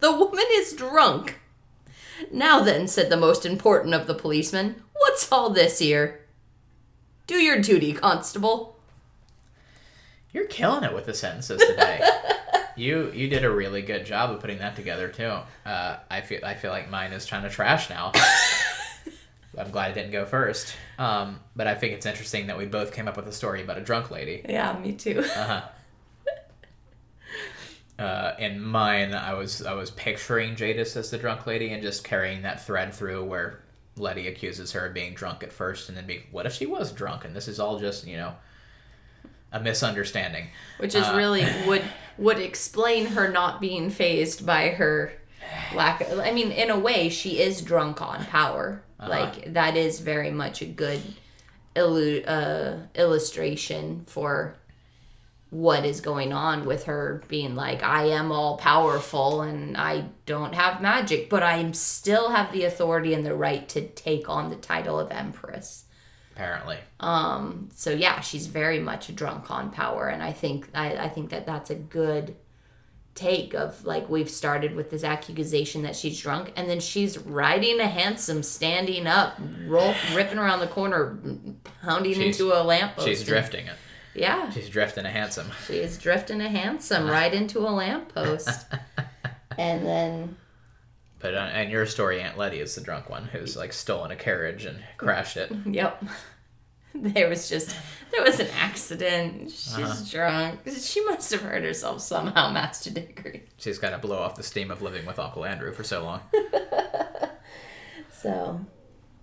Speaker 1: The woman is drunk. Now then, said the most important of the policemen, what's all this here? Do your duty, constable.
Speaker 2: You're killing it with the sentences today. you you did a really good job of putting that together too. Uh, I feel I feel like mine is trying to trash now. I'm glad I didn't go first. Um, but I think it's interesting that we both came up with a story about a drunk lady.
Speaker 1: Yeah, me too.
Speaker 2: Uh-huh. Uh, in mine, I was I was picturing Jadis as the drunk lady and just carrying that thread through where Letty accuses her of being drunk at first, and then being, what if she was drunk and this is all just you know a misunderstanding,
Speaker 1: which is
Speaker 2: Uh,
Speaker 1: really would would explain her not being fazed by her lack of, I mean, in a way, she is drunk on power.
Speaker 2: Uh-huh.
Speaker 1: Like that is very much a good illu- uh, illustration for what is going on with her being like I am all powerful and I don't have magic, but I still have the authority and the right to take on the title of empress.
Speaker 2: apparently.
Speaker 1: Um, so yeah, she's very much drunk on power, and I think I, I think that that's a good take of like we've started with this accusation that she's drunk, and then she's riding a hansom, standing up, roll, ripping around the corner, pounding
Speaker 2: She's-
Speaker 1: into a lamppost.
Speaker 2: She's
Speaker 1: and-
Speaker 2: drifting it.
Speaker 1: Yeah,
Speaker 2: She's drifting a hansom
Speaker 1: she is drifting a hansom right into a lamppost, and then
Speaker 2: But uh, and your story, Aunt Letty is the drunk one who's like stolen a carriage and crashed it.
Speaker 1: Yep. There was just there was an accident. She's
Speaker 2: Uh-huh.
Speaker 1: drunk. She must have hurt herself somehow, Master Dickory.
Speaker 2: She's got to blow off the steam of living with Uncle Andrew for so long.
Speaker 1: So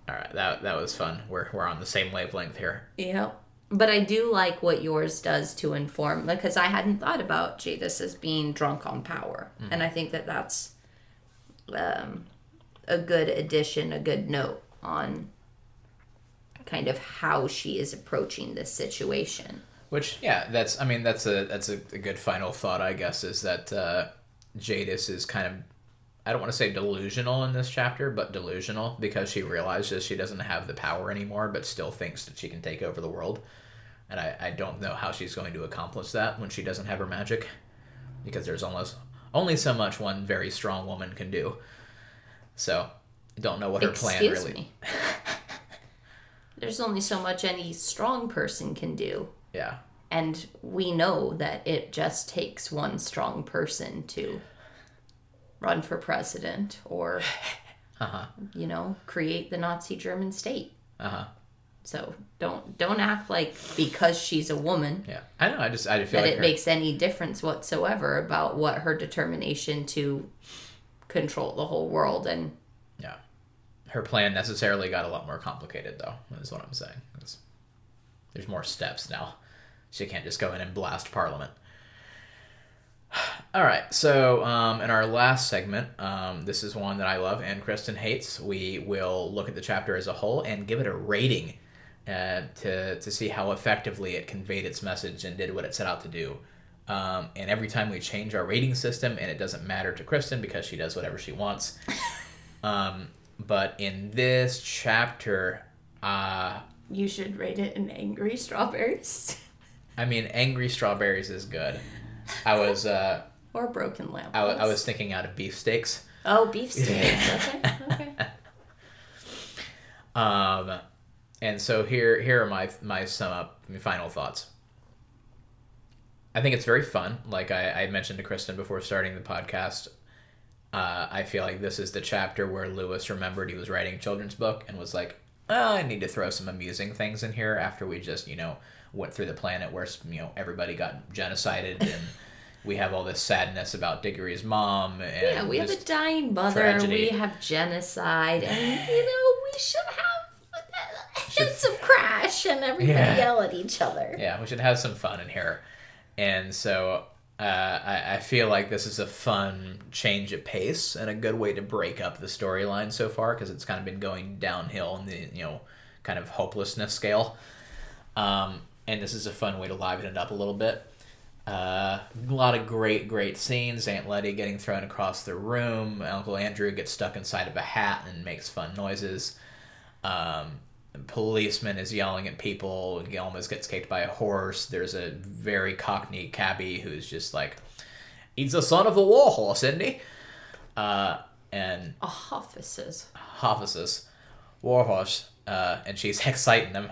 Speaker 2: All right, that that was fun. We're we're on the same wavelength here.
Speaker 1: Yep. But I do like what yours does to inform because I hadn't thought about Jadis as being drunk on power. And I think that that's um, a good addition, a good note on kind of how she is approaching this situation.
Speaker 2: Which yeah, that's I mean that's a that's a, a good final thought I guess is that uh, Jadis is kind of I don't want to say delusional in this chapter, but delusional because she realizes she doesn't have the power anymore, but still thinks that she can take over the world. And I, I don't know how she's going to accomplish that when she doesn't have her magic, because there's almost only so much one very strong woman can do. So don't know what her plan really.
Speaker 1: There's only so much any strong person can do.
Speaker 2: Yeah,
Speaker 1: And we know that it just takes one strong person to run for president or,
Speaker 2: uh huh,
Speaker 1: you know, create the Nazi German state.
Speaker 2: uh huh.
Speaker 1: So don't don't act like because she's a woman
Speaker 2: Yeah, I know. I just I feel
Speaker 1: that
Speaker 2: like
Speaker 1: it
Speaker 2: her-
Speaker 1: makes any difference whatsoever about what her determination to control the whole world and
Speaker 2: Yeah. Her plan necessarily got a lot more complicated, though, is what I'm saying. It's- there's more steps now. She can't just go in and blast Parliament. All right, so um, in our last segment, um, this is one that I love and Kristen hates. We will look at the chapter as a whole and give it a rating uh, to, to see how effectively it conveyed its message and did what it set out to do. Um, and every time we change our rating system, and it doesn't matter to Kristen because she does whatever she wants. But in this chapter, uh,
Speaker 1: you should rate it an angry strawberries
Speaker 2: I mean, Angry Strawberries is good. I was, uh,
Speaker 1: or broken lamp.
Speaker 2: I was thinking out of beefsteaks.
Speaker 1: Oh, beefsteaks. okay. Okay.
Speaker 2: Um, and so here, here are my my sum up, my final thoughts. I think it's very fun. Like I, I mentioned to Kristen before starting the podcast, uh, I feel like this is the chapter where Lewis remembered he was writing a children's book and was like, oh, I need to throw some amusing things in here after we just, you know, went through the planet where, you know, everybody got genocided and we have all this sadness about Diggory's mom. And
Speaker 1: Yeah, we have a dying mother.
Speaker 2: tragedy.
Speaker 1: We have genocide, and you know we should have
Speaker 2: Should-
Speaker 1: some crash and everybody
Speaker 2: Yeah.
Speaker 1: yell at each other.
Speaker 2: Yeah, we should have some fun in here. And so uh, I, I feel like this is a fun change of pace and a good way to break up the storyline so far because it's kind of been going downhill in the you know kind of hopelessness scale. Um, and this is a fun way to liven it up a little bit. Uh, a lot of great, great scenes. Aunt Letty getting thrown across the room. Uncle Andrew gets stuck inside of a hat and makes fun noises. Um, policeman is yelling at people. He almost gets kicked by a horse. There's a very cockney cabbie who's just like, "He's the son of a war horse, isn't he?" uh, and
Speaker 1: Offices.
Speaker 2: offices, Warhorse, uh, and she's exciting them.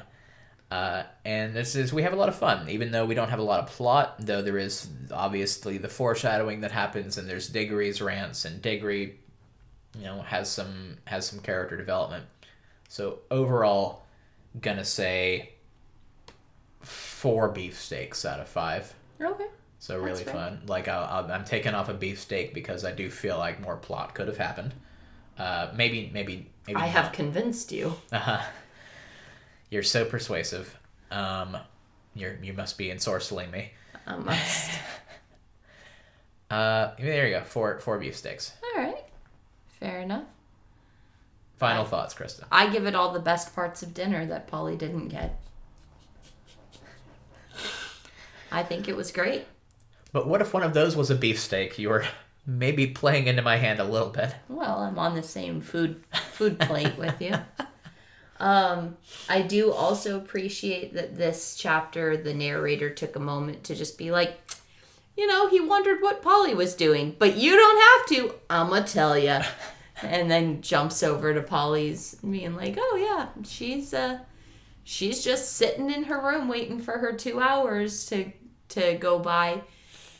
Speaker 2: Uh, and this is we have a lot of fun, even though we don't have a lot of plot. Though there is obviously the foreshadowing that happens, and there's Diggory's rants, and Diggory, you know, has some has some character development. So overall, gonna say four beefsteaks out of five.
Speaker 1: Okay.
Speaker 2: So really fun. Like I'll, I'll, I'm taking off a beefsteak because I do feel like more plot could have happened. Uh, maybe maybe maybe
Speaker 1: I
Speaker 2: not.
Speaker 1: have convinced you.
Speaker 2: Uh-huh. You're so persuasive. Um, you're you must be ensorceling me.
Speaker 1: I must.
Speaker 2: Uh, there you go. Four four beefsteaks.
Speaker 1: All right. Fair enough.
Speaker 2: Final thoughts, Krista.
Speaker 1: I give it all the best parts of dinner that Polly didn't get. I think it was great.
Speaker 2: But what if one of those was a beefsteak? You were maybe playing into my hand a little bit.
Speaker 1: Well, I'm on the same food food plate with you. Um, I do also appreciate that this chapter, the narrator took a moment to just be like, you know, he wondered what Polly was doing, but you don't have to. I'ma tell you. And then jumps over to Polly's, being like, "Oh yeah, she's uh, she's just sitting in her room waiting for her two hours to to go by."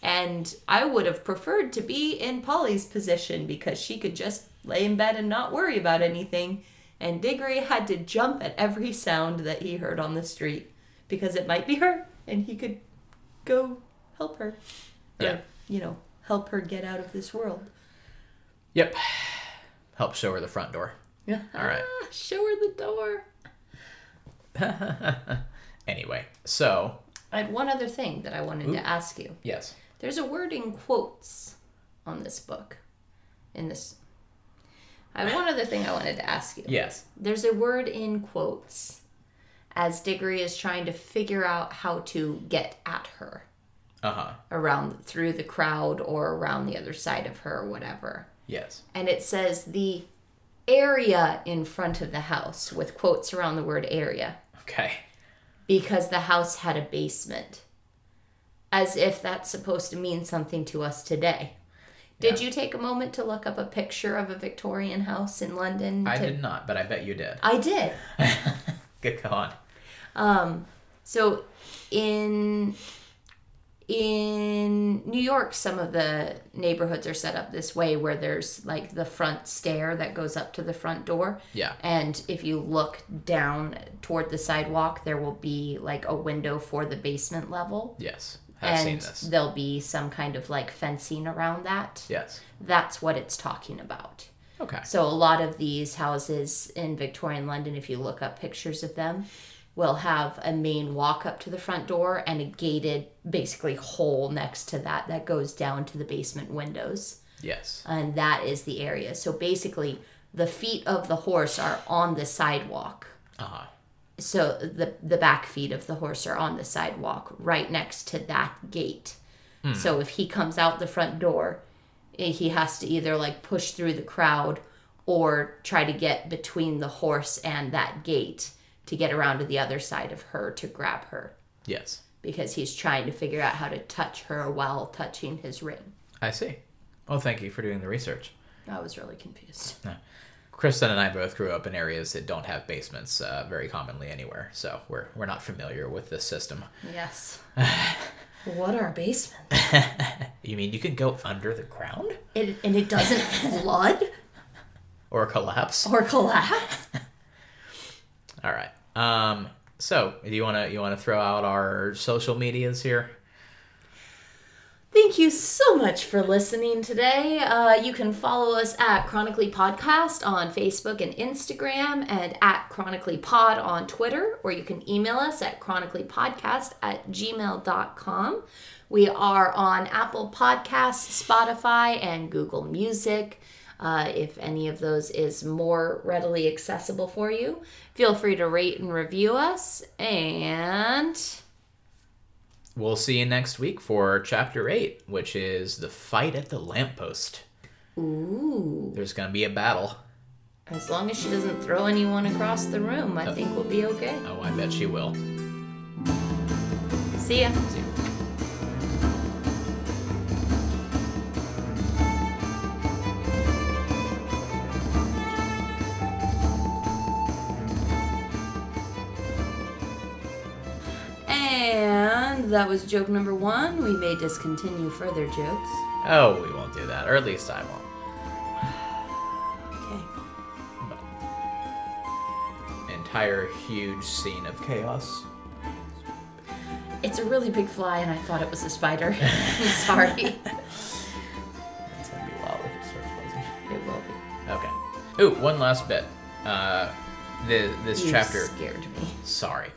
Speaker 1: And I would have preferred to be in Polly's position because she could just lay in bed and not worry about anything. And Diggory had to jump at every sound that he heard on the street because it might be her and he could go help her. Or,
Speaker 2: Yeah.
Speaker 1: you know, help her get out of this world.
Speaker 2: Yep. Help show her the front door.
Speaker 1: Yeah.
Speaker 2: All right.
Speaker 1: Ah, show her the door.
Speaker 2: Anyway, so
Speaker 1: I had one other thing that I wanted
Speaker 2: Ooh.
Speaker 1: to ask you.
Speaker 2: yes.
Speaker 1: There's a word in quotes on this book. In this. I have one other thing I wanted to ask you.
Speaker 2: Yes.
Speaker 1: There's a word in quotes as Diggory is trying to figure out how to get at her
Speaker 2: Uh huh.
Speaker 1: around through the crowd or around the other side of her or whatever.
Speaker 2: Yes.
Speaker 1: And it says the area in front of the house with quotes around the word area
Speaker 2: Okay.
Speaker 1: because the house had a basement. As if that's supposed to mean something to us today. Did
Speaker 2: Yeah.
Speaker 1: you take a moment to look up a picture of a Victorian house in London?
Speaker 2: I did not, but I bet you did.
Speaker 1: I did.
Speaker 2: Good God.
Speaker 1: Um, so in in New York, some of the neighborhoods are set up this way where there's like the front stair that goes up to the front door.
Speaker 2: Yeah.
Speaker 1: And if you look down toward the sidewalk, there will be like a window for the basement level.
Speaker 2: Yes. I've seen
Speaker 1: and
Speaker 2: this.
Speaker 1: there'll be some kind of like fencing around that.
Speaker 2: Yes.
Speaker 1: That's what it's talking about.
Speaker 2: Okay.
Speaker 1: So a lot of these houses in Victorian London, if you look up pictures of them, will have a main walk up to the front door and a gated, basically hole next to that that goes down to the basement windows,
Speaker 2: Yes.
Speaker 1: and that is the area. So basically, the feet of the horse are on the sidewalk.
Speaker 2: Uh huh.
Speaker 1: So the the back feet of the horse are on the sidewalk right next to that gate. So if he comes out the front door, eh, he has to either like push through the crowd or try to get between the horse and that gate to get around to the other side of her to grab her
Speaker 2: Yes.
Speaker 1: because he's trying to figure out how to touch her while touching his ring.
Speaker 2: I see. Well, thank you for doing the research.
Speaker 1: I was really confused.
Speaker 2: Kristen and I both grew up in areas that don't have basements uh, very commonly anywhere, so we're we're not familiar with this system.
Speaker 1: Yes. what are basements?
Speaker 2: You mean you could go under the ground
Speaker 1: It, and it doesn't flood
Speaker 2: or collapse?
Speaker 1: or collapse?
Speaker 2: All right. Um. So, do you wanna you wanna throw out our social medias here?
Speaker 1: Thank you so much for listening today. Uh, you can follow us at Chronically Podcast on Facebook and Instagram, and at Chronically Pod on Twitter, or you can email us at chronicallypodcast at gmail.com. We are on Apple Podcasts, Spotify, and Google Music. Uh, if any of those is more readily accessible for you, feel free to rate and review us. And
Speaker 2: We'll see you next week for chapter eight, which is the fight at the lamppost.
Speaker 1: ooh.
Speaker 2: There's gonna be a battle.
Speaker 1: As long as she doesn't throw anyone across the room, I think we'll be okay.
Speaker 2: Oh, I bet she will.
Speaker 1: See ya.
Speaker 2: See you.
Speaker 1: That was joke number one. We may discontinue further jokes.
Speaker 2: Oh, we won't do that, or at least I won't.
Speaker 1: Okay.
Speaker 2: Entire huge scene of chaos.
Speaker 1: It's a really big fly, and I thought it was a spider. I'm sorry.
Speaker 2: It's gonna be loud if it starts buzzing.
Speaker 1: It will be.
Speaker 2: Okay. Ooh, one last bit. Uh, the, this
Speaker 1: You
Speaker 2: chapter.
Speaker 1: scared me.
Speaker 2: Sorry.